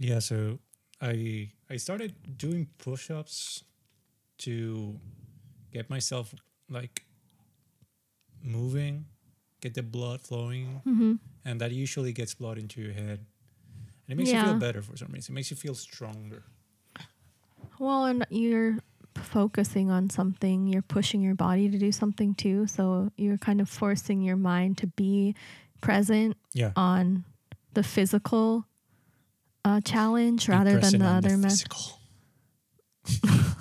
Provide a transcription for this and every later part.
Yeah, so I I started doing push-ups to get myself like moving, get the blood flowing, Mm-hmm. and that usually gets blood into your head. And it makes you feel better for some reason. It makes you feel stronger. Well, and you're focusing on something, you're pushing your body to do something too. So you're kind of forcing your mind to be present Yeah. on the physical uh, challenge rather than the other method. physical.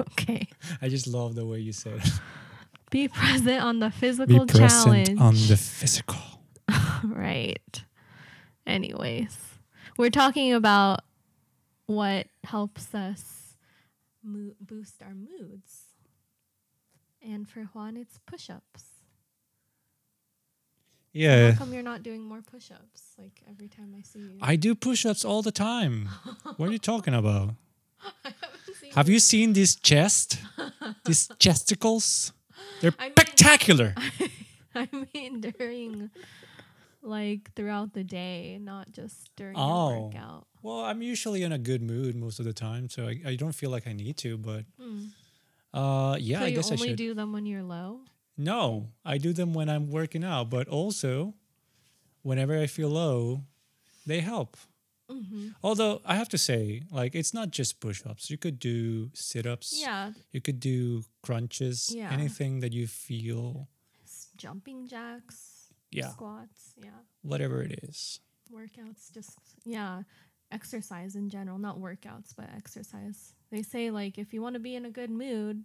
Okay. I just love the way you said it. Be present on the physical Be present challenge. on the physical. right. Anyways, we're talking about what helps us mo- boost our moods. And for Juan, it's push ups. Yeah. How come you're not doing more push ups like every time I see you? I do push-ups all the time. what are you talking about? I haven't seen Have you seen this chest? These chesticles? They're I mean- spectacular. I mean, during like throughout the day, not just during Oh. workout. Well, I'm usually in a good mood most of the time, so I, I don't feel like I need to, but Mm. uh yeah, so I guess I only should. do them when you're low? No, I do them when I'm working out, but also whenever I feel low, they help. Mm-hmm. Although I have to say, like it's not just push-ups. You could do sit-ups. Yeah, You could do crunches. Yeah. Anything that you feel, jumping jacks, yeah, squats, yeah, whatever it is. workouts, just yeah, exercise in general, not workouts, but exercise. They say like if you want to be in a good mood,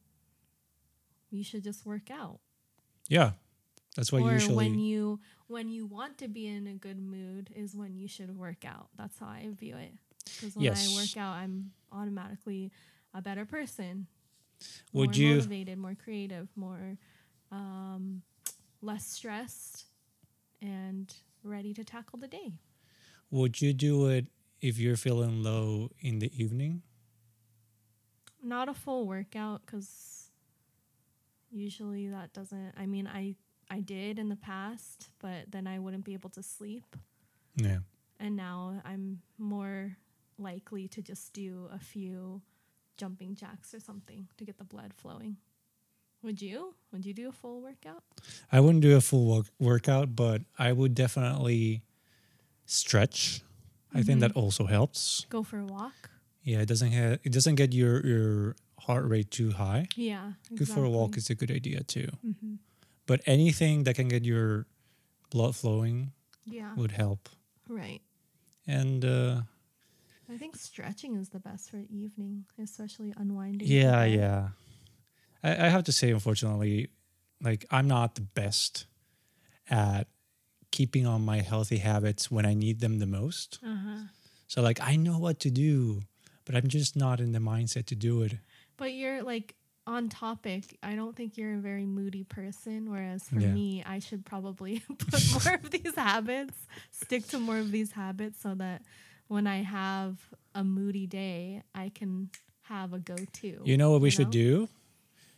you should just work out. Yeah, that's what or usually. when you when you want to be in a good mood is when you should work out. That's how I view it. Because when Yes. I work out, I'm automatically a better person. Would more you- motivated, more creative, more um, less stressed, and ready to tackle the day? Would you do it if you're feeling low in the evening? Not a full workout because usually that doesn't. I mean, I I did in the past, but then I wouldn't be able to sleep. Yeah. and now I'm more likely to just do a few jumping jacks or something to get the blood flowing. Would you? Would you do a full workout? I wouldn't do a full work- workout, but I would definitely stretch. I think mm-hmm. that also helps. Go for a walk? Yeah, it doesn't have it doesn't get your your heart rate too high. Yeah. Good for a walk is a good idea too. hmm But anything that can get your blood flowing Yeah. would help. Right. And uh, I think stretching is the best for evening, especially unwinding. yeah, yeah. I, I have to say, unfortunately, like I'm not the best at keeping on my healthy habits when I need them the most. Uh-huh. So like I know what to do, but I'm just not in the mindset to do it. But you're like on topic. I don't think you're a very moody person. Whereas for Yeah. me, I should probably put more of these habits, stick to more of these habits so that when I have a moody day, I can have a go to. You know what we you should do?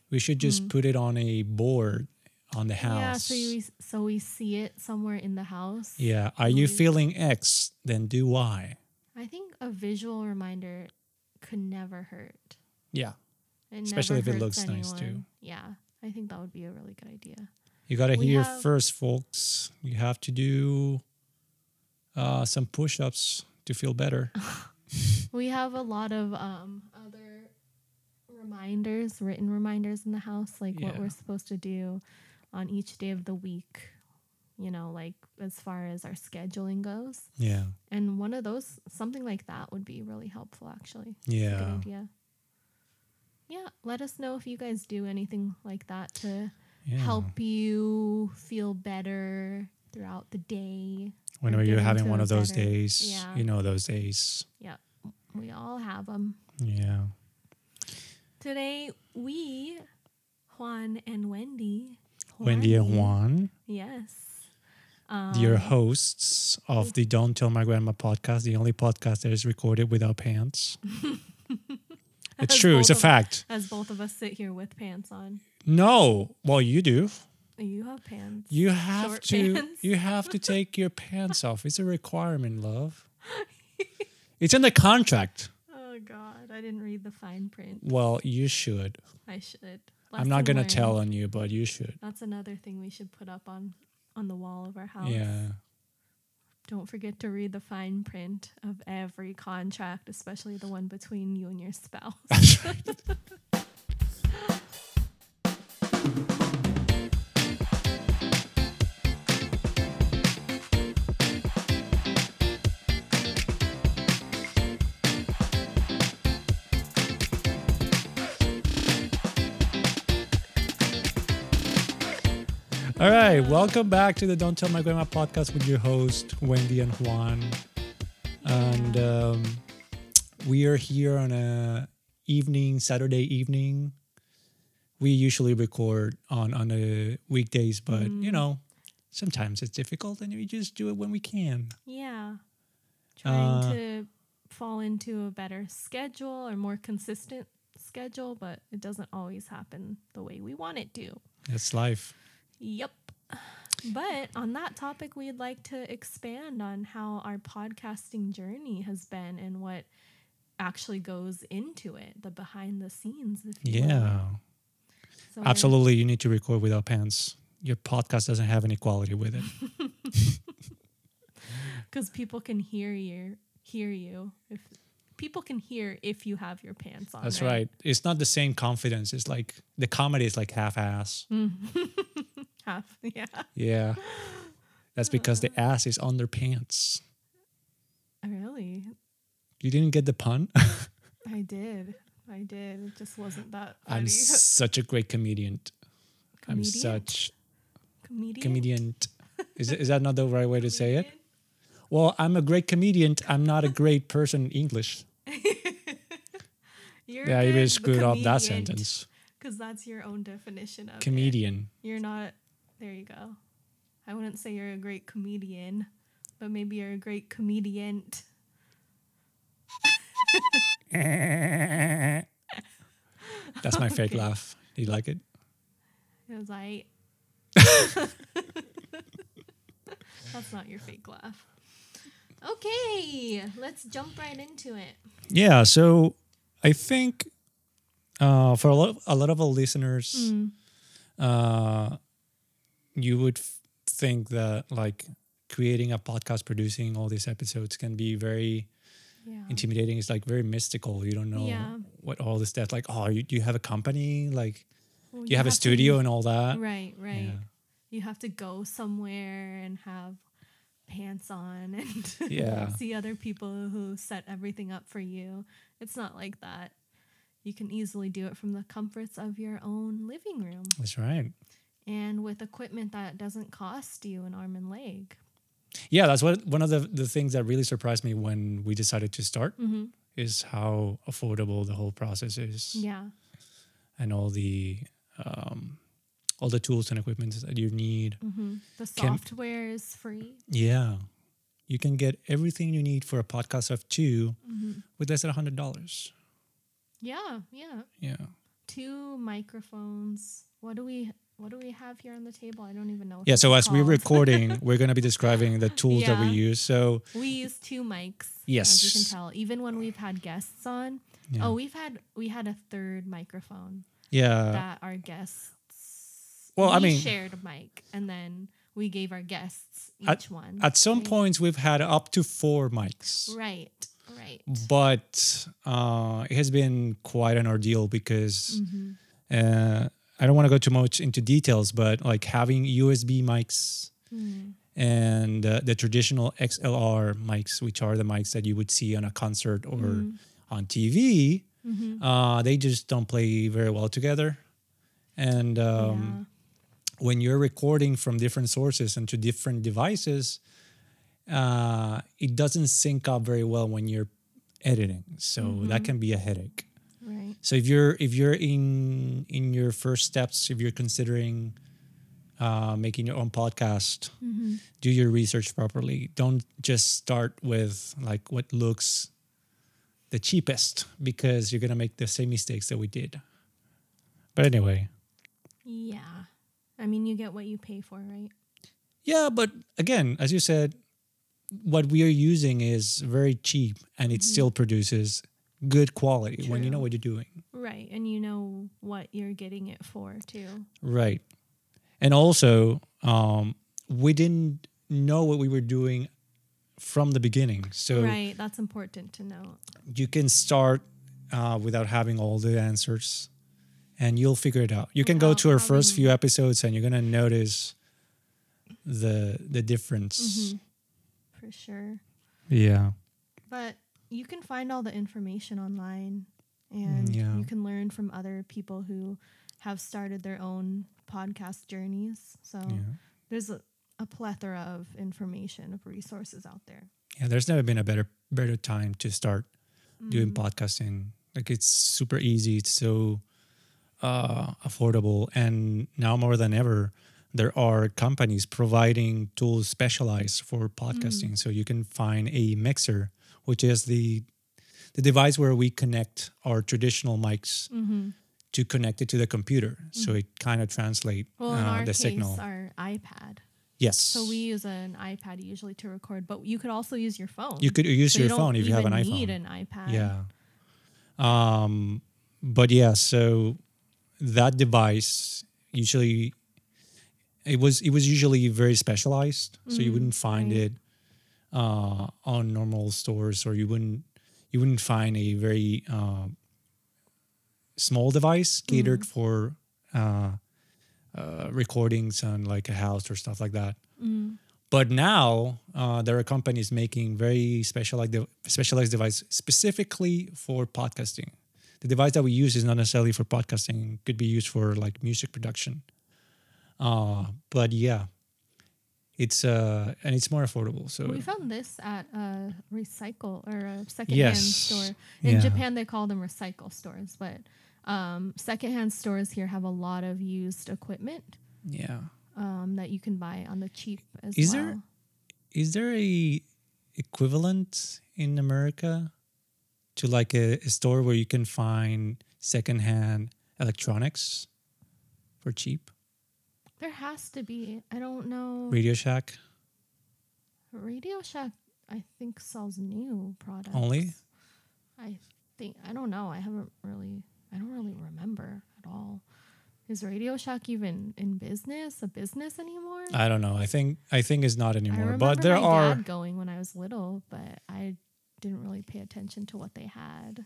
We should just Mm. put it on a board on the house. Yeah, so we, so we see it somewhere in the house. Yeah. Are you Noise. feeling X? Then do Y. I think a visual reminder could never hurt. Yeah. It Especially if it looks nice, too. Yeah, I think that would be a really good idea. You got to hear have- first, folks. You have to do uh, some push ups to feel better. We have a lot of um, other reminders, written reminders in the house, like what we're supposed to do on each day of the week. You know, like as far as our scheduling goes. yeah. And one of those, something like that, would be really helpful. Actually, a good Yeah. idea. Yeah, let us know if you guys do anything like that to Yeah. help you feel better throughout the day. Whenever you're having one of those better- days, Yeah. you know those days. Yeah, we all have them. Yeah. Today, we, Juan and Wendy, Wendy and Juan, yes, your um, hosts of the Don't Tell My Grandma podcast, the only podcast that is recorded without pants. it's As true. It's a of- fact. as both of us sit here with pants on. No. Well, you do. You have pants. You have Short to. pants. You have to take your pants off. It's a requirement, love. It's in the contract. Oh God, I didn't read the fine print. Well, you should. I should. I'm not gonna tell on you, but you should. That's another thing we should put up on on the wall of our house. Yeah. Don't forget to read the fine print of every contract, especially the one between you and your spouse. All right, welcome back to the Don't Tell My Grandma podcast with your host Wendy and Juan, and um, we are here on a evening Saturday evening. We usually record on on the weekdays, but you know sometimes it's difficult, and we just do it when we can. yeah. Trying Uh, to fall into a better schedule or more consistent schedule, but it doesn't always happen the way we want it to. That's life. Yep. But on that topic, we'd like to expand on how our podcasting journey has been and what actually goes into it, the behind the scenes. Yeah, So absolutely. You need to record without pants. Your podcast doesn't have any quality with it. because people can hear you hear you if people can hear if you have your pants on That's right. It's not the same confidence. It's like the comedy is like half ass. Mm. half yeah Yeah. That's because the ass is on their pants. really You didn't get the pun? i did i did it just wasn't that funny. I'm such a great comedian. I'm such comedian comedian. Is, is that not the right way to say it? Well, I'm a great comedian. I'm not a great person in English. Yeah, you screwed up that sentence. because that's your own definition of it. Comedian. you're not there you go i wouldn't say you're a great comedian but maybe you're a great comedian That's my fake laugh. Do you like it? It was like, that's not your fake laugh. Okay, let's jump right into it. Yeah. So I think uh, for a lot, of, a lot of our listeners, Mm. uh, you would f- think that like creating a podcast, producing all these episodes can be very Yeah. intimidating. It's like very mystical. You don't know Yeah. what all this stuff. Like, oh, you, you have a company, like Well, you, have, a to- studio and all that. right, right. Yeah. You have to go somewhere and have pants on and Yeah. see other people who set everything up for you. It's not like that. You can easily do it from the comforts of your own living room That's right. And with equipment that doesn't cost you an arm and leg. Yeah, that's what one of the the things that really surprised me when we decided to start Mm-hmm. is how affordable the whole process is, Yeah. and all the um, all the tools and equipment that you need. hmm The Can- software is free. Yeah, you can get everything you need for a podcast of 2 Mm-hmm. with less than hundred dollars. Yeah, yeah. Yeah, Two microphones. What do we what do we have here on the table? I don't even know. yeah. So as we're recording, we're gonna be describing the tools that we use. So we use two mics. As Yes. you can tell. Even when we've had guests on. yeah, Oh, we've had we had a third microphone yeah. that our guests Well, I mean- shared a mic and then we gave our guests At- each one. At some right? points, we've had up to four mics. Right. Right. but uh, it has been quite an ordeal because Mm-hmm. uh, I don't want to go too much into details, but like having USB mics Mm. and uh, the traditional XLR mics, which are the mics that you would see on a concert or Mm. on TV, Mm-hmm. uh, they just don't play very well together. And um, when you're recording from different sources and to different devices, uh, it doesn't sync up very well when you're editing. So that Mhm. can be a headache. Right. So if you're if you're in in your first steps, if you're considering uh, making your own podcast, Mm-hmm. do your research properly. Don't just start with like what looks the cheapest because you're gonna make the same mistakes that we did. But anyway, Yeah. I mean, you get what you pay for, right? yeah. But again, as you said, what we are using is very cheap and it still produces good quality when you know what you're doing. Right. And you know what you're getting it for too. Right. And also, um, we didn't know what we were doing from the beginning. So right. That's important to know. you can start uh, without having all the answers and you'll figure it out. You can go to our first few episodes and you're going to notice the the difference. For sure. Yeah. But you can find all the information online and yeah. you can learn from other people who have started their own podcast journeys. So Yeah. there's a, a plethora of information, of resources out there. Yeah, there's never been a better better time to start Mm. doing podcasting. Like it's super easy, it's so uh, affordable, and now more than ever, there are companies providing tools specialized for podcasting. So you can find a mixer, which is the the device where we connect our traditional mics Mm-hmm. to connect it to the computer, so it kind of translate Well, uh, the case, signal. our iPad. yes. So we use an iPad usually to record, but you could also use your phone. you could use So your don't phone if you have an iPhone. Need an iPad. Yeah. Um, but yeah, so that device usually it was it was usually very specialized, so you Mm, wouldn't find right. it uh, on normal stores, or you wouldn't you wouldn't find a very uh, small device catered Mm. for uh, uh, recordings on like a house or stuff like that. Mm. But now uh, there are companies making very specialized de- specialized device specifically for podcasting. The device that we use is not necessarily for podcasting; it could be used for like music production. Uh, but yeah, it's uh and it's more affordable. So We found this at a recycle or a secondhand Yes. store. In Yeah. Japan, they call them recycle stores, but um, secondhand stores here have a lot of used equipment yeah, um, that you can buy on the cheap as Is well. there- is there a equivalent in America to like a, a store where you can find secondhand electronics for cheap? There has to be. I don't know. Radio Shack. Radio Shack, I think, sells new products. Only? I think I don't know. I haven't really. I don't really remember at all. Is Radio Shack even in business? A business anymore? I don't know. I think I think it's not anymore. But there are going when I was little, but I didn't really pay attention to what they had.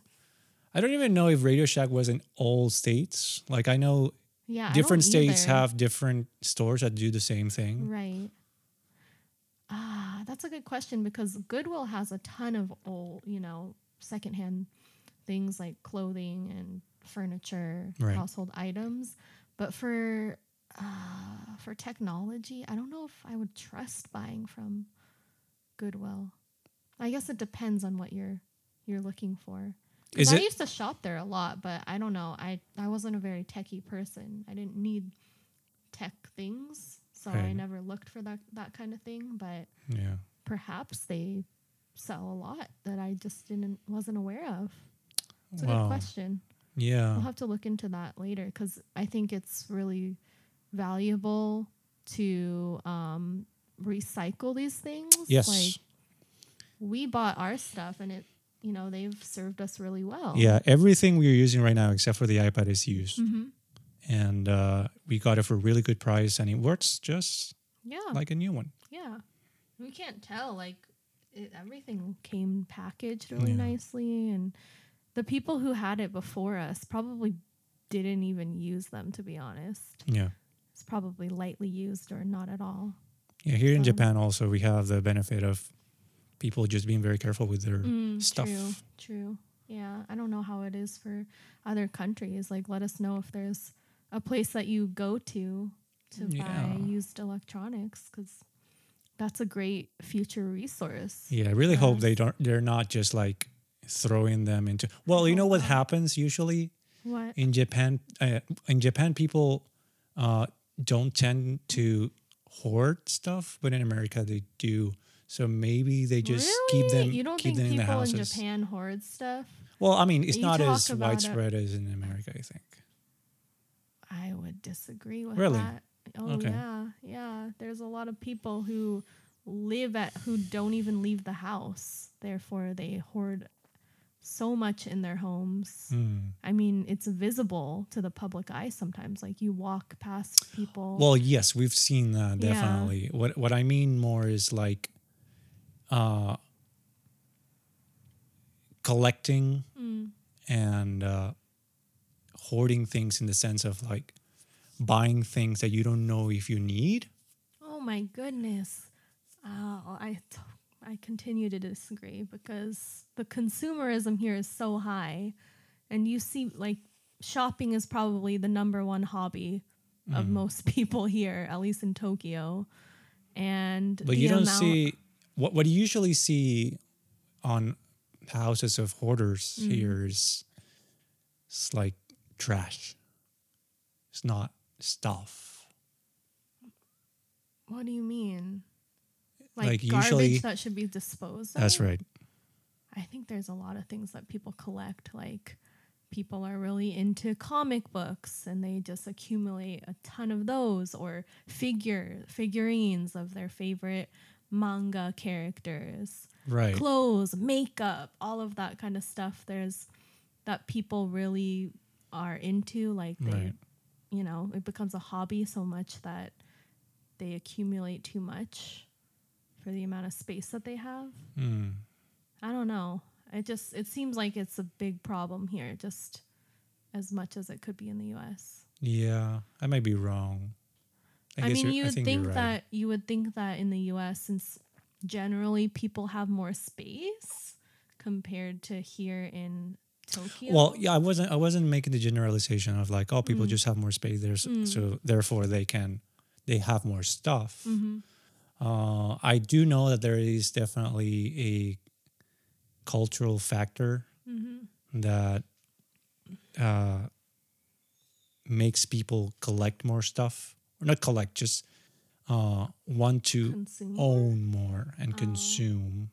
I don't even know if Radio Shack was in all states. Like I know Yeah, different states either. have different stores that do the same thing. right. Ah, that's a good question because Goodwill has a ton of old, you know, secondhand things like clothing and furniture, Right. household items. But for uh, for technology, I don't know if I would trust buying from Goodwill. I guess it depends on what you're you're looking for. Is I it used to shop there a lot, but I don't know. I I wasn't a very techie person. I didn't need tech things, so I never looked for that that kind of thing. But yeah. perhaps they sell a lot that I just didn't wasn't aware of. It's a Wow. good question. Yeah. We'll have to look into that later because I think it's really valuable to um, recycle these things. Yes. Like we bought our stuff and it, you know, they've served us really well. Yeah, everything we're using right now except for the iPad is used. hmm And uh, we got it for a really good price and it works just Yeah. like a new one. yeah. We can't tell. Like it, everything came packaged really Yeah. nicely. And the people who had it before us probably didn't even use them, to be honest. Yeah. It's probably lightly used or not at all. Yeah, here in Japan also we have the benefit of people just being very careful with their Mm, stuff. True, true. Yeah, I don't know how it is for other countries. Like, let us know if there's a place that you go to to Yeah. buy used electronics because that's a great future resource. Yeah, I really hope they don't they're not just like throwing them into Well, you know what happens usually What? in Japan uh, in Japan people uh, don't tend to hoard stuff, but in America they do. So maybe they just keep them You don't keep think them in the people in houses. Japan hoard stuff? Well, I mean, it's You not as it- widespread as in America, I think. I would disagree with Really? that. Oh Okay. yeah, yeah. There's a lot of people who live at who don't even leave the house. Therefore, they hoard so much in their homes. Hmm. I mean, it's visible to the public eye sometimes. Like you walk past people. Well, yes, we've seen that Yeah. definitely. What what I mean more is like uh collecting Mm. and uh hoarding things in the sense of like buying things that you don't know if you need. Oh my goodness. Oh, I t- I continue to disagree because the consumerism here is so high and you see like shopping is probably the number one hobby of most people here, at least in Tokyo. And But you don't amount- see what what you usually see on houses of hoarders Mm. here is it's like trash. It's not stuff. What do you mean? Like, Like, garbage usually- that should be disposed of? That's right. I think there's a lot of things that people collect. Like people are really into comic books and they just accumulate a ton of those or figure figurines of their favorite manga characters. Right. Clothes, makeup, all of that kind of stuff. There's that people really are into like they Right. you know, it becomes a hobby so much that they accumulate too much for the amount of space that they have. Hmm. I don't know. It just it seems like it's a big problem here, just as much as it could be in the U.S. Yeah, I might be wrong. I, guess mean, you I would think think, right. that you would think that in the U.S. since generally people have more space compared to here in Tokyo. Well, yeah, I wasn't. I wasn't making the generalization of like, oh, Mm. people just have more space there, so, so therefore they can, they have more stuff. Mm-hmm. Uh, I do know that there is definitely a cultural factor Mm-hmm. that uh, makes people collect more stuff, or not collect, just uh, want to Consume. own more and Oh. consume.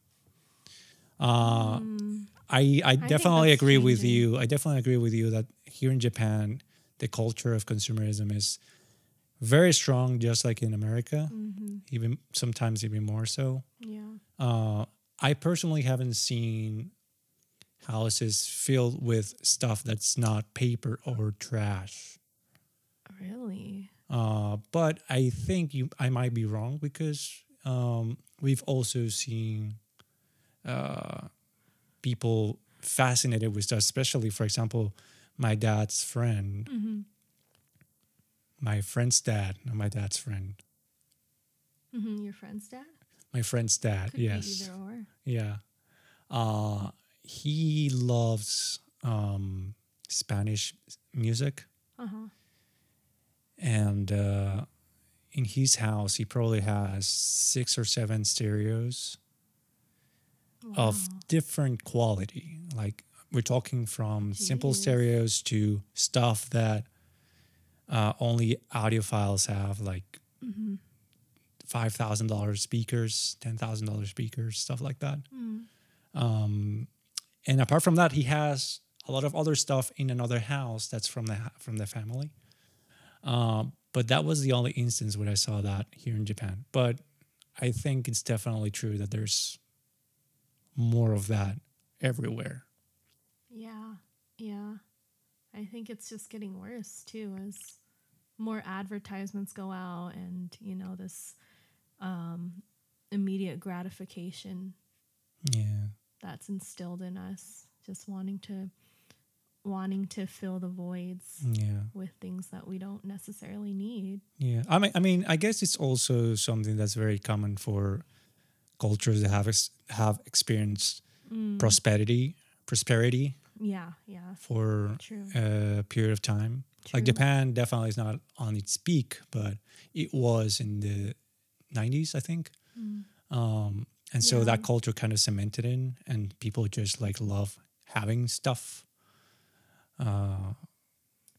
Uh, Mm, I, I definitely that's agree with you. I definitely agree with you that here in Japan, the culture of consumerism is very strong, just like in America, hmm even sometimes even more so. Yeah. Uh, I personally haven't seen houses filled with stuff that's not paper or trash. Really. Uh, but I think you, I might be wrong because um, we've also seen uh, people fascinated with stuff, especially, for example, my dad's friend, Mm-hmm. my friend's dad, not my dad's friend, Mm-hmm. Your friend's dad? my friend's dad. Could yes, be either or. yeah. Uh, he loves um, Spanish music. Uh huh. And uh, in his house he probably has six or seven stereos of different quality. Like we're talking from simple stereos to stuff that uh, only audiophiles have like Mm-hmm. $5000 speakers $10000 speakers stuff like that. Mm. um, and apart from that he has a lot of other stuff in another house that's from the from the family um, but that was the only instance where i saw that here in japan. But i think it's definitely true that there's more of that everywhere. Yeah, yeah. I think it's just getting worse too as more advertisements go out and, you know, this um, immediate gratification yeah. that's instilled in us, just wanting to wanting to fill the voids yeah with things that we don't necessarily need. yeah i mean i mean i guess it's also something that's very common for cultures that have ex- have experienced Mm, prosperity prosperity yeah, yeah. for True. a period of time. Like Japan definitely is not on its peak, but it was in the 90s, I think. Mm. Um, and so Yeah. that culture kind of cemented in, and people just like love having stuff. Uh,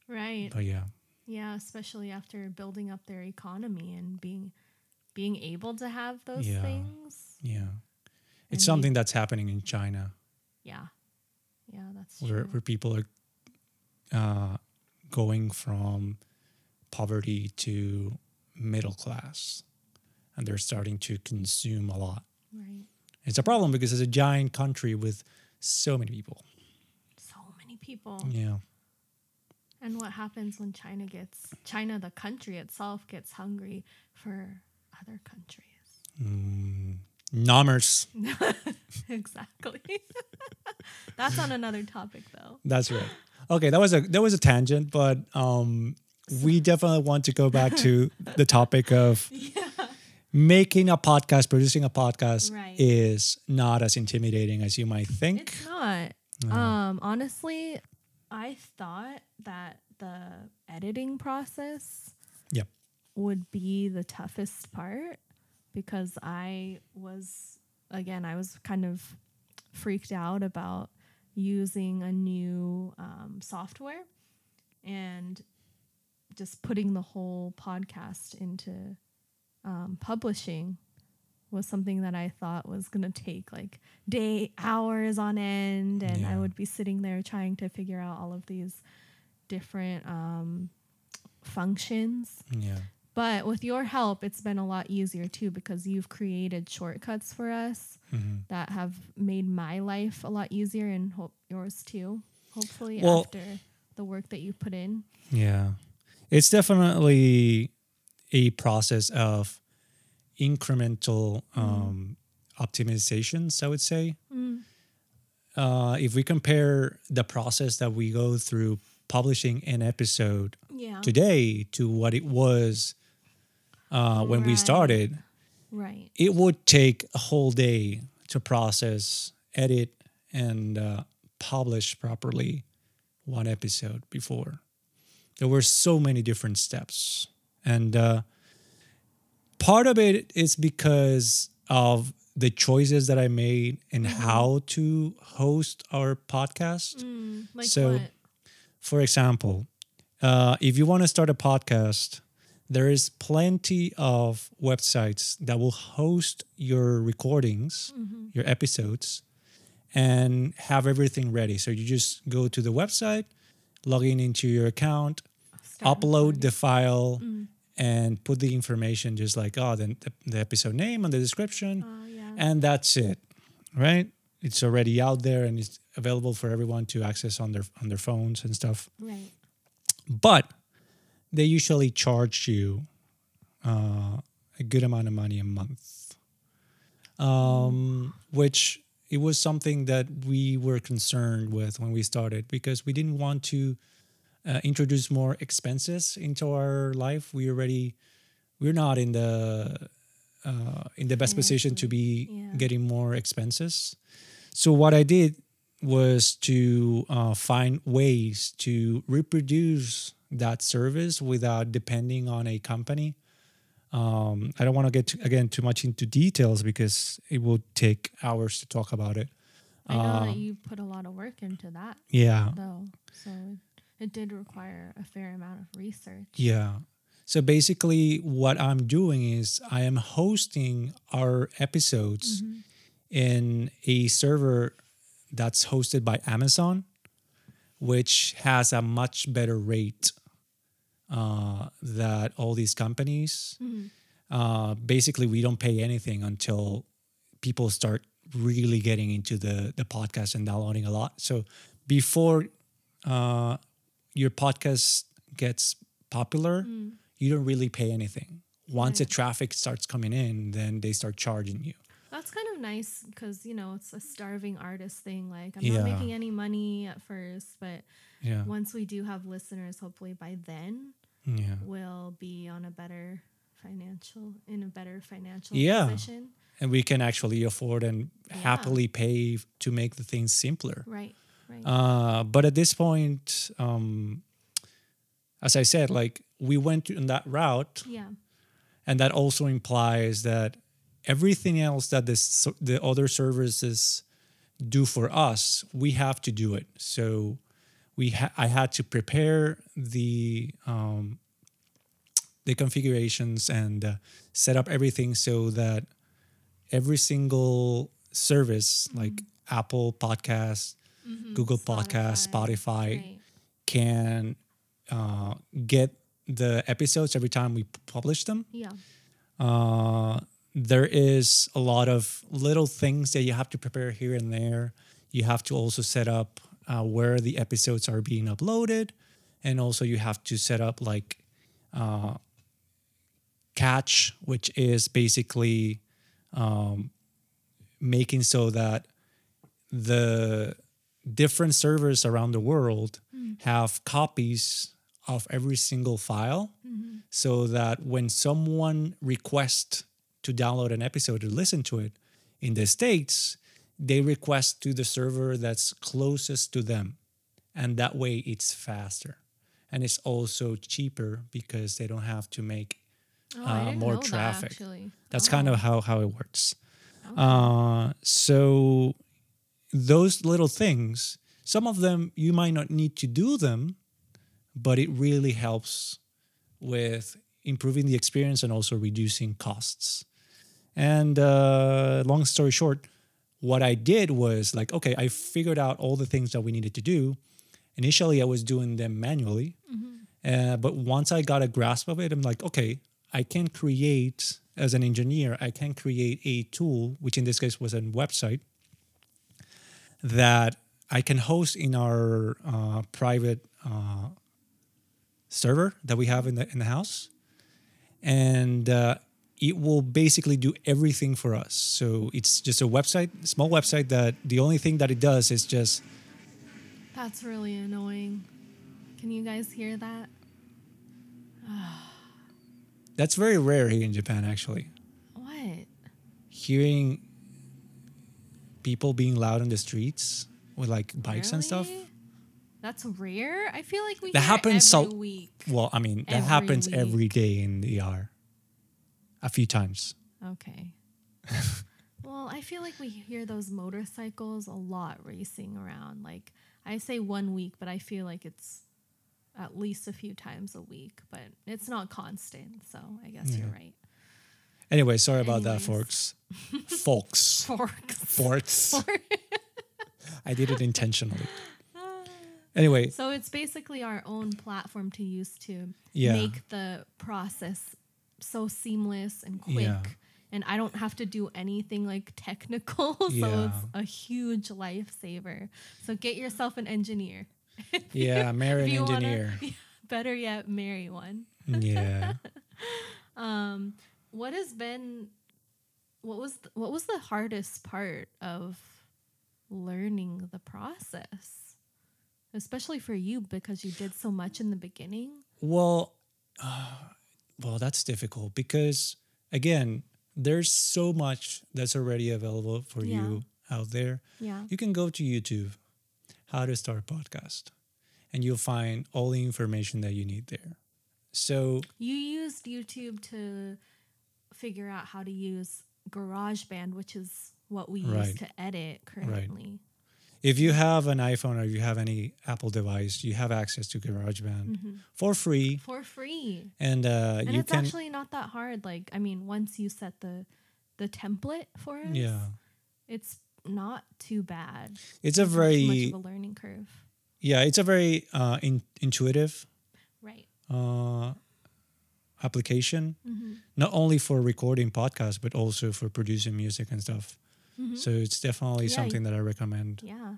Right. but yeah, Yeah, especially after building up their economy and being being able to have those Yeah. things. yeah, And it's something that's happening in China Yeah. Yeah, that's where, true. where people are uh, going from poverty to middle class. and they're starting to consume a lot. Right. It's a problem because it's a giant country with so many people. People. Yeah. And what happens when China gets China, the country itself, gets hungry for other countries? Mm, numbers. exactly. That's on another topic, though. That's right. Okay, that was a that was a tangent, but um, we definitely want to go back to the topic of Yeah. making a podcast, producing a podcast Right. is not as intimidating as you might think. It's not. No. Um, honestly, I thought that the editing process Yep. would be the toughest part because I was again, I was kind of freaked out about using a new um, software and just putting the whole podcast into um, publishing was something that I thought was going to take like day hours on end and I would be sitting there trying to figure out all of these different um, functions Yeah. but with your help it's been a lot easier too because you've created shortcuts for us Mhm. that have made my life a lot easier and hope yours too hopefully Well- after the work that you put in Yeah. It's definitely a process of incremental um, optimizations, I would say. Mm. Uh, if we compare the process that we go through publishing an episode yeah today to what it was uh, when we started, right it would take a whole day to process, edit, and uh, publish properly one episode before. There were so many different steps. And uh, part of it is because of the choices that I made and how to host our podcast. Mm, like So- what For example, uh, if you want to start a podcast, there is plenty of websites that will host your recordings, Mm-hmm. your episodes, and have everything ready. So you just go to the website, log in into your account, Start upload the file, Mm. And put the information just like, oh, then the, the episode name and the description Oh yeah. and that's it right it's already out there and it's available for everyone to access on their on their phones and stuff right. but they usually charge you uh, a good amount of money a month um, which it was something that we were concerned with when we started because we didn't want to uh, introduce more expenses into our life we already we're not in the uh, in the best position to be yeah. getting more expenses so what i did was to uh, find ways to reproduce that service without depending on a company. Um, I don't want to get again too much into details because it will take hours to talk about it. I know Uh, that you put a lot of work into that Yeah, though. So it, did require a fair amount of research. yeah. So basically, what I'm doing is I am hosting our episodes Mm-hmm. in a server that's hosted by Amazon, which has a much better rate uh, that all these companies. Mhm. Uh, basically, we don't pay anything until people start really getting into the the podcast and downloading a lot. So before uh, your podcast gets popular, Mm. you don't really pay anything. Once the traffic starts coming in, then they start charging you. That's kind of nice because you know it's a starving artist thing. Like I'm Yeah. not making any money at first, but Yeah, once we do have listeners, hopefully by then yeah. we'll be on a better financial in a better financial Yeah. position. and we can actually afford and happily pay to make the things simpler. Right. Right. Uh, but at this point, um, as I said, like we went in that route, yeah. and that also implies that everything else that the the other services do for us, we have to do it. So we ha- I had to prepare the um, the configurations and uh, set up everything so that every single service like Apple Podcasts, Mhm. Google Podcasts, Spotify Right. can uh, get the episodes every time we publish them. Yeah. Uh, there is a lot of little things that you have to prepare here and there. You have to also set up uh, where the episodes are being uploaded, and also you have to set up like uh, catch, which is basically um, making so that the different servers around the world have copies of every single file so that when someone requests to download an episode or listen to it in the states they request to the server that's closest to them. And that way it's faster. And it's also cheaper because they don't have to make Oh, uh, more know that, traffic. that's Oh, kind of how how it works. Okay. uh, so those little things, some of them you might not need to do them, but it really helps with improving the experience and also reducing costs. And uh, long story short, what I did was like, okay, I figured out all the things that we needed to do. Initially, I was doing them manually, uh, but once I got a grasp of it, I'm like, okay, I can create as an engineer, I can create a tool, which in this case was a website that I can host in our uh, private uh, server that we have in the in the house, and uh, it will basically do everything for us. So it's just a website, small website that the only thing that it does is just That's really annoying. Can you guys hear that? that's very rare here in Japan actually. What? Hearing people being loud on the streets with like bikes and stuff. That's rare. I feel like we That happens every so- week. Well, I mean that Every happens week. every day in the ER. A few times. Okay. well, I feel like we hear those motorcycles a lot racing around. Like I say one week, but I feel like it's at least a few times a week, but it's not constant. So I guess you're right. Anyway, sorry about that, folks. folks. Forks. Forks. I did it intentionally. Anyway, So it's basically our own platform to use to Yeah. make the process so seamless and quick. Yeah. And I don't have to do anything like technical. so Yeah. it's a huge lifesaver. So get yourself an engineer. yeah, marry an you wanna- engineer. better yet, marry one. Yeah. Um, what has been what was th- what was the hardest part of learning the process? Especially for you because you did so much in the beginning. Well, uh, well, that's difficult because again, there's so much that's already available for Yeah. you out there. Yeah. You can go to YouTube, how to start a podcast, and you'll find all the information that you need there. So You used YouTube to figure out how to use GarageBand, which is what we use to edit currently. Right. if you have an iPhone or you have any Apple device, you have access to GarageBand for free, For free. and uh, Mm-hmm. And it's can. actually not that hard. Like, I mean, once you set the the template for us, yeah, it's not too bad. it's a very of a learning curve. yeah, it's a very uh, in, intuitive Right. uh, application, Mm-hmm. not only for recording podcasts but also for producing music and stuff. So it's definitely Mm-hmm. Yeah, something that I recommend. Yeah.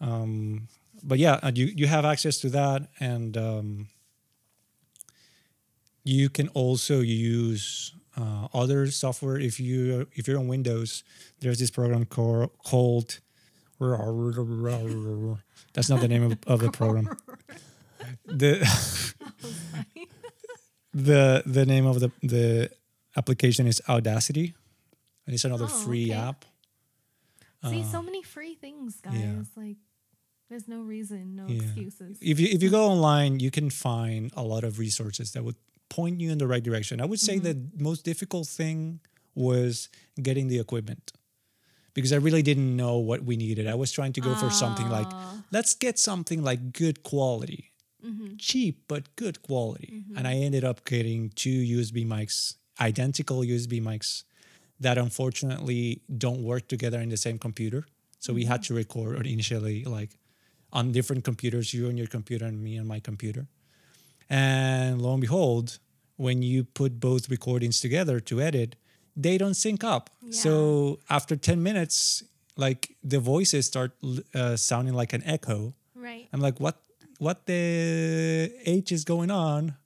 Um, but yeah, uh, you you have access to that, and um, you can also use uh, other software. If you if you're on Windows, there's this program called called. That's not the name of, of the program. The the the name of the the application is Audacity, and it's another Oh, free okay. app. See, Uh, so many free things, guys. yeah. Like, there's no reason, no Yeah. excuses. if you if you go online, you can find a lot of resources that would point you in the right direction. I would say the most difficult thing was getting the equipment because I really didn't know what we needed. I was trying to go for something like Ah. let's get something like good quality, Mm-hmm. cheap but good quality, mm-hmm. and I ended up getting two USB mics, identical USB mics that unfortunately don't work together in the same computer. So we had mm-hmm. to record initially like on different computers, you on your computer and me on my computer. And lo and behold, when you put both recordings together to edit, they don't sync up. So after 10 minutes, like the voices start uh, sounding like an echo. Right. I'm like, what, what the H is going on?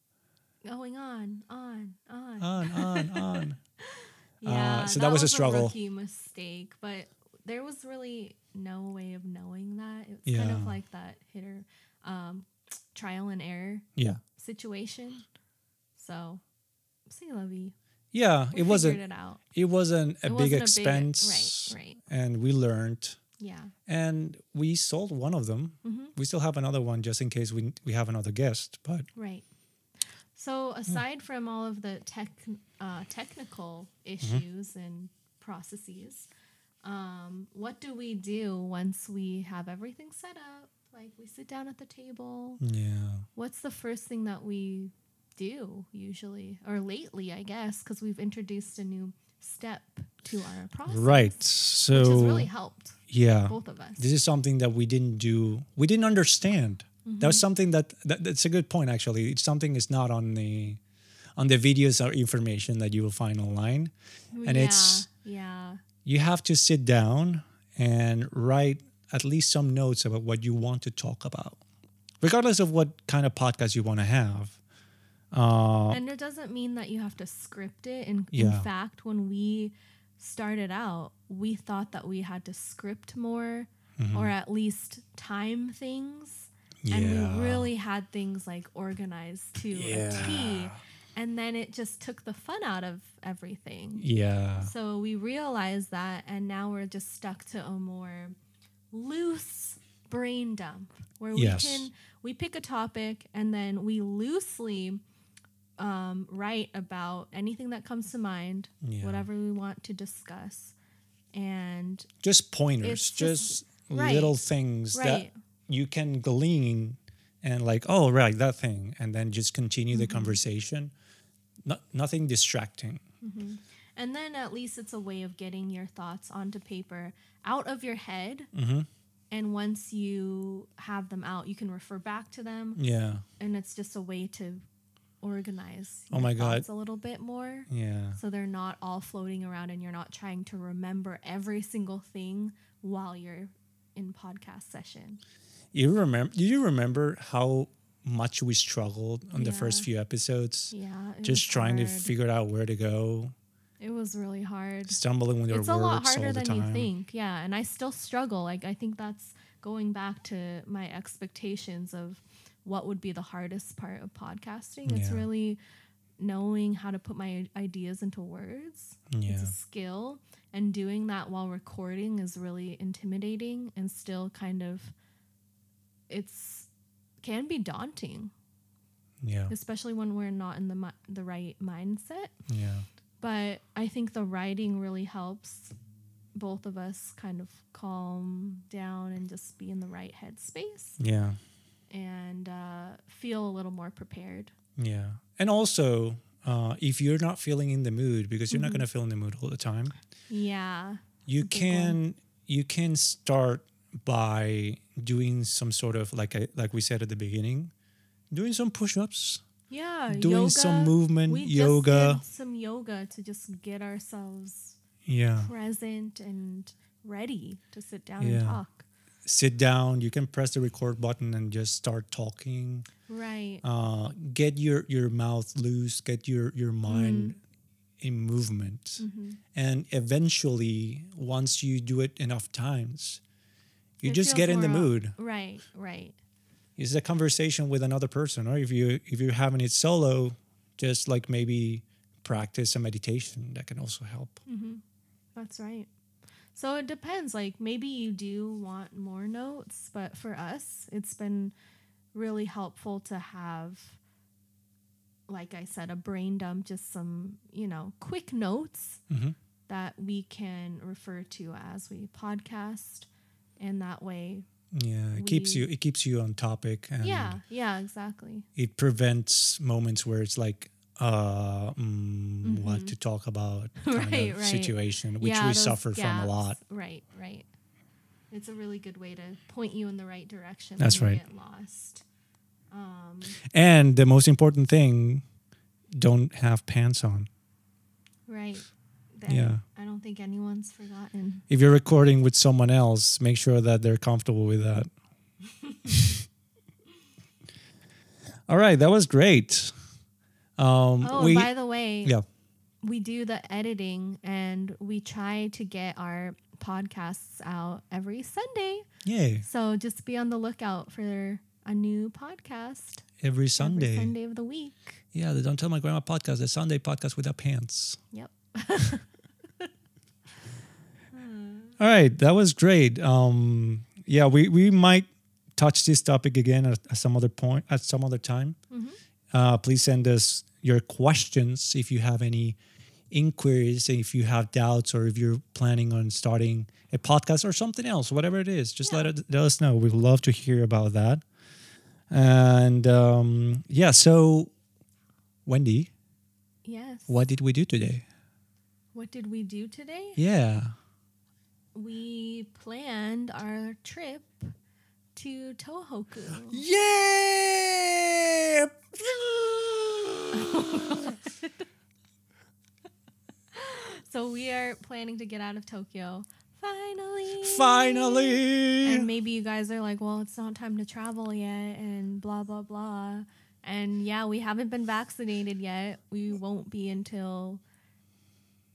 Going on, on, on. On, on, on. yeah. Uh, so that was a struggle. rookie mistake, but there was really no way of knowing that. It's kind of like that hitter um, trial and error Yeah. situation. So, see, Lovey. Yeah. We it wasn't, it out. it wasn't a It big wasn't expense. right, right. And we learned. Yeah. And we sold one of them. hmm We still have another one just in case we we have another guest. But Right. So aside from all of the tech uh, technical issues and processes, um, what do we do once we have everything set up? Like we sit down at the table. yeah, What's the first thing that we do usually, or lately, I guess, because we've introduced a new step to our process, right. So Which has really helped yeah, both of us. this is something that we didn't do. We didn't understand. That was something that, that that's a good point actually. It's something is not on the on the videos or information that you will find online. and yeah, it's- yeah, You have to sit down and write at least some notes about what you want to talk about, regardless of what kind of podcast you want to have. Uh, and it doesn't mean that you have to script it. In, Yeah. in fact, when we started out, we thought that we had to script more or at least time things. And Mm-hmm. We really had things like organized to a T. Yeah. And then it just took the fun out of everything. yeah, So we realized that, and now we're just stuck to a more loose brain dump where we Yes. can we pick a topic and then we loosely um, write about anything that comes to mind, Yeah. whatever we want to discuss, and just pointers, just, just- right. little things that you can glean and like, oh, right, that thing, and then just continue Mm-hmm. the conversation. Not nothing distracting. and then at least it's a way of getting your thoughts onto paper, out of your head. hmm And once you have them out, you can refer back to them Yeah, and it's just a way to organize Oh your my God. a little bit more. Yeah, so they're not all floating around and you're not trying to remember every single thing while you're in podcast session. You remember? Do you remember how much we struggled on the first few episodes? yeah just trying to figure out where to go, it was really hard. Stumbling with our it's a lot harder than you think yeah and i still struggle like i think that's going back to my expectations of what would be the hardest part of podcasting. It's Yeah. really knowing how to put my ideas into words. Yeah. it's a skill. And doing that while recording is really intimidating and still kind of it's can be daunting. Yeah, especially when we're not in the mi- the right mindset. Yeah, but i think the writing really helps both of us kind of calm down and just be in the right headspace. Yeah, and uh, feel a little more prepared yeah. And also, uh, if you're not feeling in the mood, because you're not Mm-hmm. going to feel in the mood all the time, yeah you a can you can start by doing some sort of like I, like we said at the beginning doing some push-ups yeah doing yoga, some movement we yoga just did some yoga to just get ourselves yeah present and ready to sit down Yeah. and talk. Sit down you can press the record button and just start talking Right. uh, get your your mouth loose get your your mind Mm-hmm. in movement and eventually once you do it enough times you It just get in the mood Right, right. it's a conversation with another person or if you if you're having it solo just like maybe practice a meditation that can also help That's right. So it depends. Like maybe you do want more notes, but for us, it's been really helpful to have, like I said, a brain dump, just some, you know, quick notes Mhm. that we can refer to as we podcast. And that way, yeah it keeps you it keeps you on topic and yeah, yeah, exactly. it prevents moments where it's like uh mm, what to talk about kind Mm-hmm. Right, of right. situation which Yeah, we those suffer from a lot Right, right. It's a really good way to point you in the right direction. That's right. Get lost. Um, and the most important thing don't have pants on right. Yeah. I don't think anyone's forgotten. If you're recording with someone else, make sure that they're comfortable with that. All right, that was great. Um, Oh, we, by the way, yeah. we do the editing and we try to get our podcasts out every Sunday. Yay. So just be on the lookout for a new podcast Every Sunday. every Sunday of the week. Yeah, the Don't Tell My Grandma podcast, the Sunday podcast without pants. Yep. All right, that was great. Um, yeah, we, we might touch this topic again at, at some other point, at some other time. Uh, please send us your questions if you have any inquiries, if you have doubts, or if you're planning on starting a podcast or something else, whatever it is. Just let, it, let us know. We'd love to hear about that. And um, yeah, so Wendy, Yes. what did we do today? What did we do today? Yeah. We planned our trip to Tohoku. Yeah. So we are planning to get out of Tokyo. Finally. Finally. And maybe you guys are like, well, it's not time to travel yet, and blah, blah, blah. And yeah, we haven't been vaccinated yet. We won't be until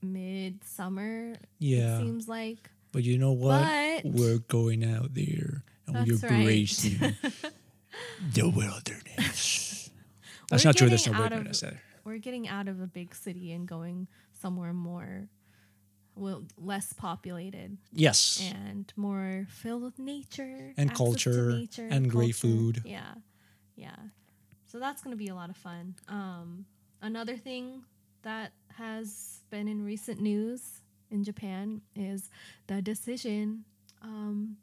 midsummer, yeah. it seems like. But you know what? But- We're going out there and we're right. bracing the wilderness. That's We're not true. There's no wilderness of- there. We're getting out of a big city and going somewhere more, well, less populated Yes. and more filled with nature And culture nature, and great food. Yeah, yeah. So that's gonna be a lot of fun. Um, another thing that has been in recent news in Japan is the decision um,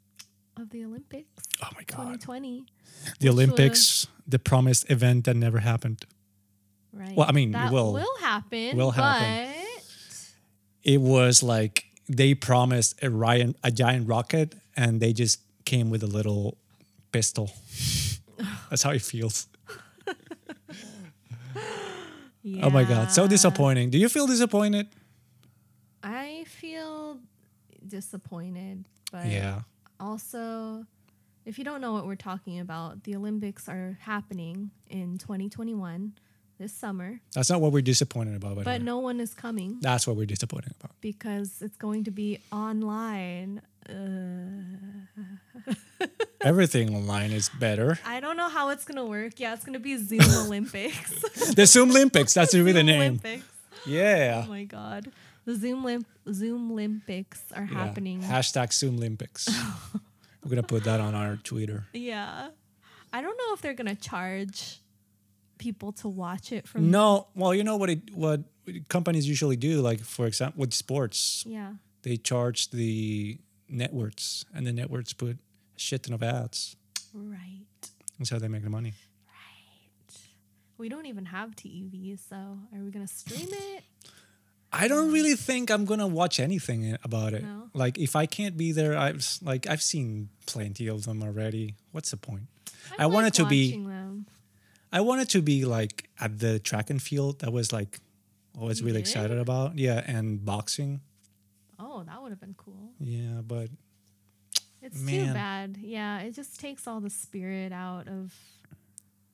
of the Olympics oh my God. 2020. The Olympics, the promised event that never happened. Right. Well, I mean, it that will- will happen. will but happen. It was like they promised a, Ryan, a giant rocket and they just came with a little pistol. That's how it feels. Oh my God. So disappointing. Do you feel disappointed? I feel disappointed, but Yeah. Also if you don't know what we're talking about, the Olympics are happening in 2021 this summer, That's not what we're disappointed about. By but no one is coming That's what we're disappointed about. because it's going to be online. Uh, Everything online is better. I don't know how it's gonna work. Yeah, it's gonna be Zoom Olympics. The Zoom Olympics. That's really the Zoom name. Olympics. Yeah. Oh my god, the Zoom Lim- Zoom Olympics are Yeah. happening. Hashtag Zoom Olympics. We're gonna put that on our Twitter. Yeah. I don't know if they're gonna charge people to watch it from No, well, you know what it what companies usually do. Like for example, with sports, Yeah. they charge the networks, and the networks put a shit ton of ads. Right. That's how they make the money. Right. We don't even have TV, so are we gonna stream it? I don't really think I'm gonna watch anything about it. No? Like if I can't be there, I've like I've seen plenty of them already. What's the point? I want like it to be- Them. I wanted to be like at the track and field. That was like always You really did? excited about. Yeah, and boxing. Oh, that would have been cool. Yeah, but It's Man. too bad. Yeah, it just takes all the spirit out of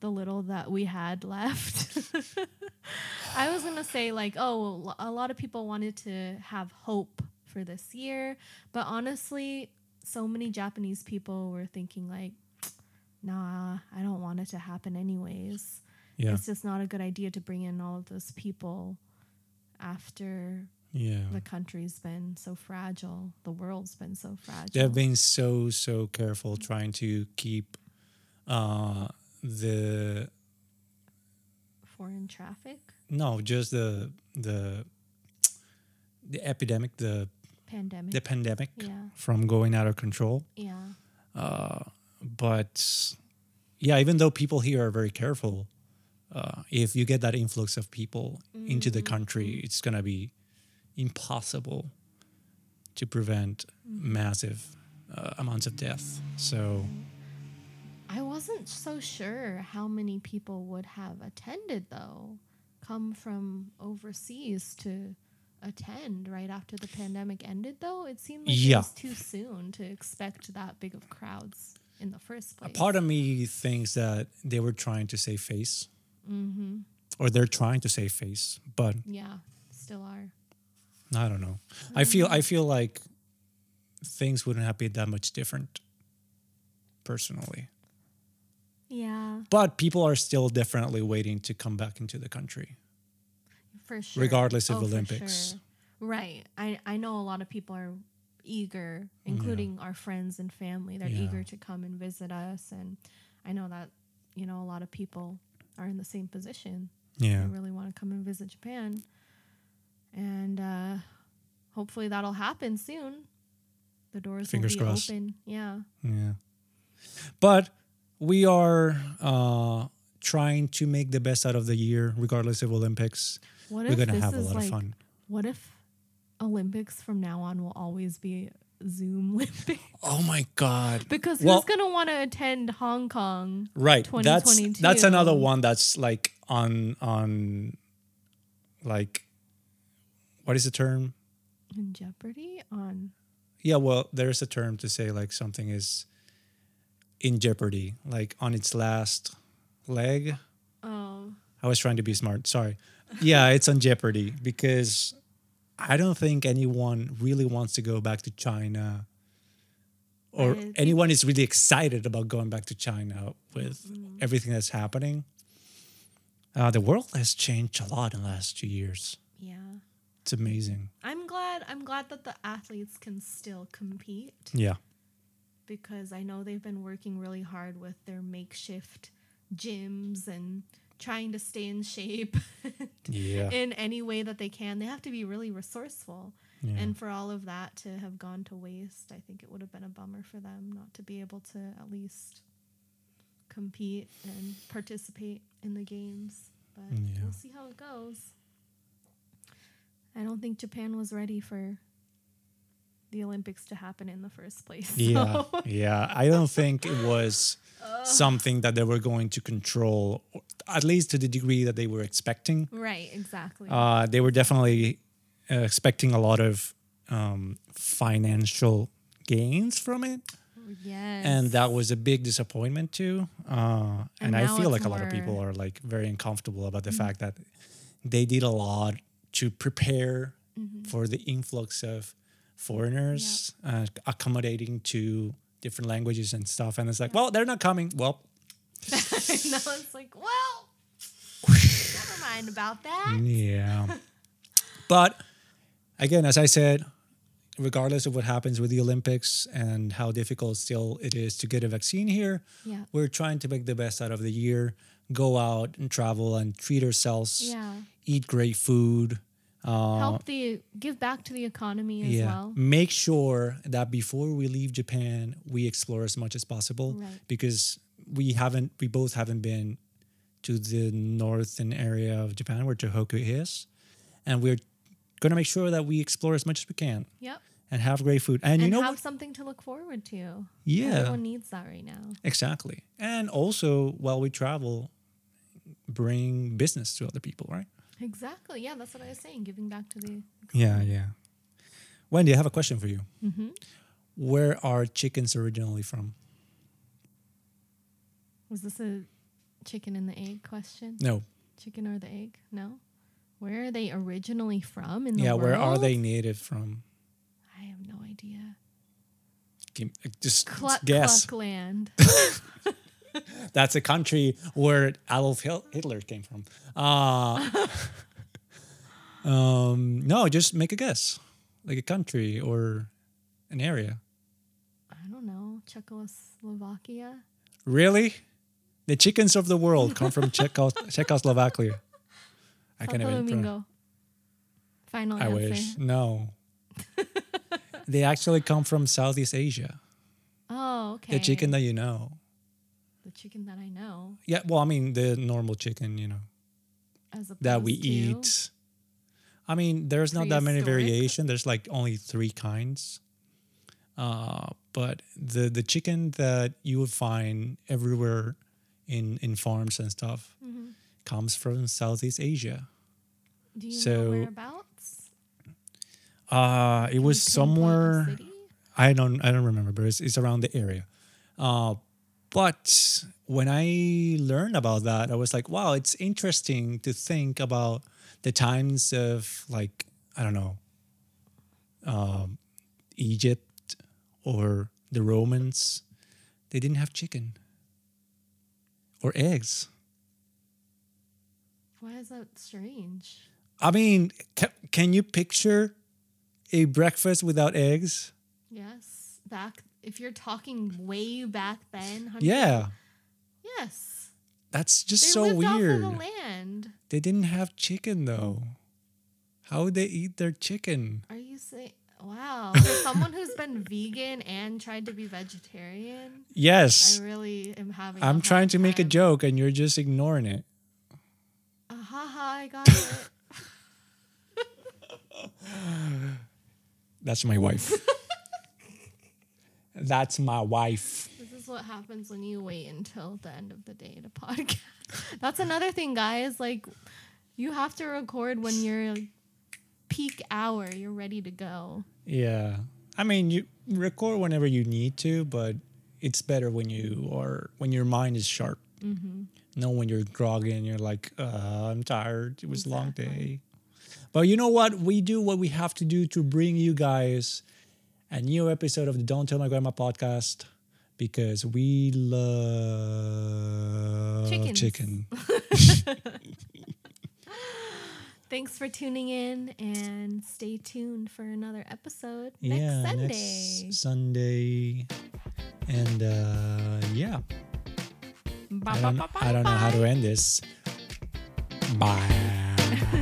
the little that we had left. I was gonna say like, oh, a lot of people wanted to have hope for this year, but honestly, so many Japanese people were thinking like, nah, I don't want it to happen anyways. yeah, It's just not a good idea to bring in all of those people after yeah. the country's been so fragile, the world's been so fragile. They've been so so careful trying to keep uh the foreign traffic, no just the the the epidemic the pandemic. the pandemic Yeah. from going out of control. yeah. Uh, but yeah, even though people here are very careful, uh, if you get that influx of people into the country, it's gonna be impossible to prevent massive uh, amounts of death. So I wasn't so sure how many people would have attended though, come from overseas to attend right after the pandemic ended though it seemed like Yeah. it was too soon to expect that big of crowds in the first place. A part of me thinks that they were trying to save face, mm-hmm. or they're trying to save face, but yeah still are I don't know. I feel I feel like things wouldn't have been that much different, personally. Yeah But people are still definitely waiting to come back into the country. for sure Regardless of Oh, Olympics. sure. right I, I know a lot of people are eager including our friends and family they're Yeah. eager to come and visit us and i know that you know a lot of people are in the same position Yeah. They really want to come and visit Japan. And uh, hopefully that'll happen soon. The doors Fingers will be crossed. open. Yeah. Yeah. But we are uh, trying to make the best out of the year, regardless of Olympics. What We're going to have a lot like, of fun. what if Olympics from now on will always be Zoom Olympics? Oh my God. Because Well- who's going to want to attend Hong Kong? Right. That's that's another one that's like on on like what is the term? In jeopardy on Yeah, well, there's a term to say like something is in jeopardy, like on its last leg. oh I was trying to be smart. Sorry. Yeah, it's on jeopardy because I don't think anyone really wants to go back to China or anyone is really excited about going back to China with everything that's happening. Uh, the world has changed a lot in the last two years. yeah. It's amazing. I'm glad I'm glad that the athletes can still compete. Yeah. Because I know they've been working really hard with their makeshift gyms and trying to stay in shape Yeah. in any way that they can. They have to be really resourceful. Yeah. And for all of that to have gone to waste, I think it would have been a bummer for them not to be able to at least compete and participate in the games. But Yeah. we'll see how it goes. I don't think Japan was ready for the Olympics to happen in the first place. Yeah, so- yeah. I don't think it was something that they were going to control, at least to the degree that they were expecting. Right, exactly. Uh, they were definitely uh, expecting a lot of um, financial gains from it, yes. and that was a big disappointment too. Uh, and And I feel like a lot of people are like very uncomfortable about the fact that they did a lot to prepare for the influx of foreigners, uh, accommodating to different languages and stuff. And it's like, well, they're not coming. Well, no, it's like, well, never mind about that. Yeah. but again, as I said, regardless of what happens with the Olympics and how difficult still it is to get a vaccine here, Yeah. we're trying to make the best out of the year, go out and travel and treat ourselves, Yeah. eat great food. Uh, Help the give back to the economy as yeah. well. Make sure that before we leave Japan, we explore as much as possible Right. because we haven't, we both haven't been to the northern area of Japan where Tohoku is. And we're going to make sure that we explore as much as we can Yep. and have great food. And, And, you know have what? something to look forward to. Yeah. Everyone needs that right now. Exactly. And also, while we travel, bring business to other people, right? Exactly. Yeah, that's what I was saying. Giving back to the. Yeah, yeah. Wendy, I have a question for you. Mm-hmm. Where are chickens originally from? Was this a chicken and the egg question? No. Chicken or the egg? No. Where are they originally from in the Yeah, world? where are they native from? I have no idea. Give- Just Cluck guess. Cluck Land. That's a country where Adolf Hitler came from. Uh, um, no, just make a guess, like a country or an area. I don't know. Czechoslovakia. Really? The chickens of the world come from Czecho- Czechoslovakia. I can't even. Domingo. Final I answer. wish. No. they actually come from Southeast Asia. Oh, okay. The chicken that you know. The chicken that I know, Yeah, well, I mean the normal chicken, you know, as that we to, eat. I mean, there's not that many variation. There's like only three kinds. Uh, but the the chicken that you would find everywhere in in farms and stuff Mhm. comes from Southeast Asia. Do you So- know whereabouts? Uh, it was Can the somewhere. I don't I don't remember, but it's, it's around the area. Uh, but when I learned about that, I was like, wow, it's interesting to think about the times of like I don't know, um, Egypt or the Romans. They didn't have chicken or eggs. Why is that strange? I mean, ca- can you picture a breakfast without eggs? Yes, back if you're talking way back then. Yeah, Yes. that's just They so weird. off of the land. They didn't have chicken though. How would they eat their chicken? Are you saying? Wow, for someone who's been vegan and tried to be vegetarian, Yes, I really am having. I'm trying to make a joke and you're just ignoring it. Uh, haha, I got it. That's my wife. That's my wife. This is what happens when you wait until the end of the day to podcast. That's another thing, guys. Like, you have to record when you're peak hour. You're ready to go. Yeah. I mean, you record whenever you need to, but it's better when you are when your mind is sharp. Mm-hmm. Not when you're groggy and you're like, uh, I'm tired. It was a long day. But you know what? We do what we have to do to bring you guys a new episode of the Don't Tell My Grandma podcast because we love Chickens. chicken. Thanks for tuning in and stay tuned for another episode yeah, next Sunday. next Sunday. And uh, yeah, Ba- I don't, ba- ba- I don't know how to end this. Bye.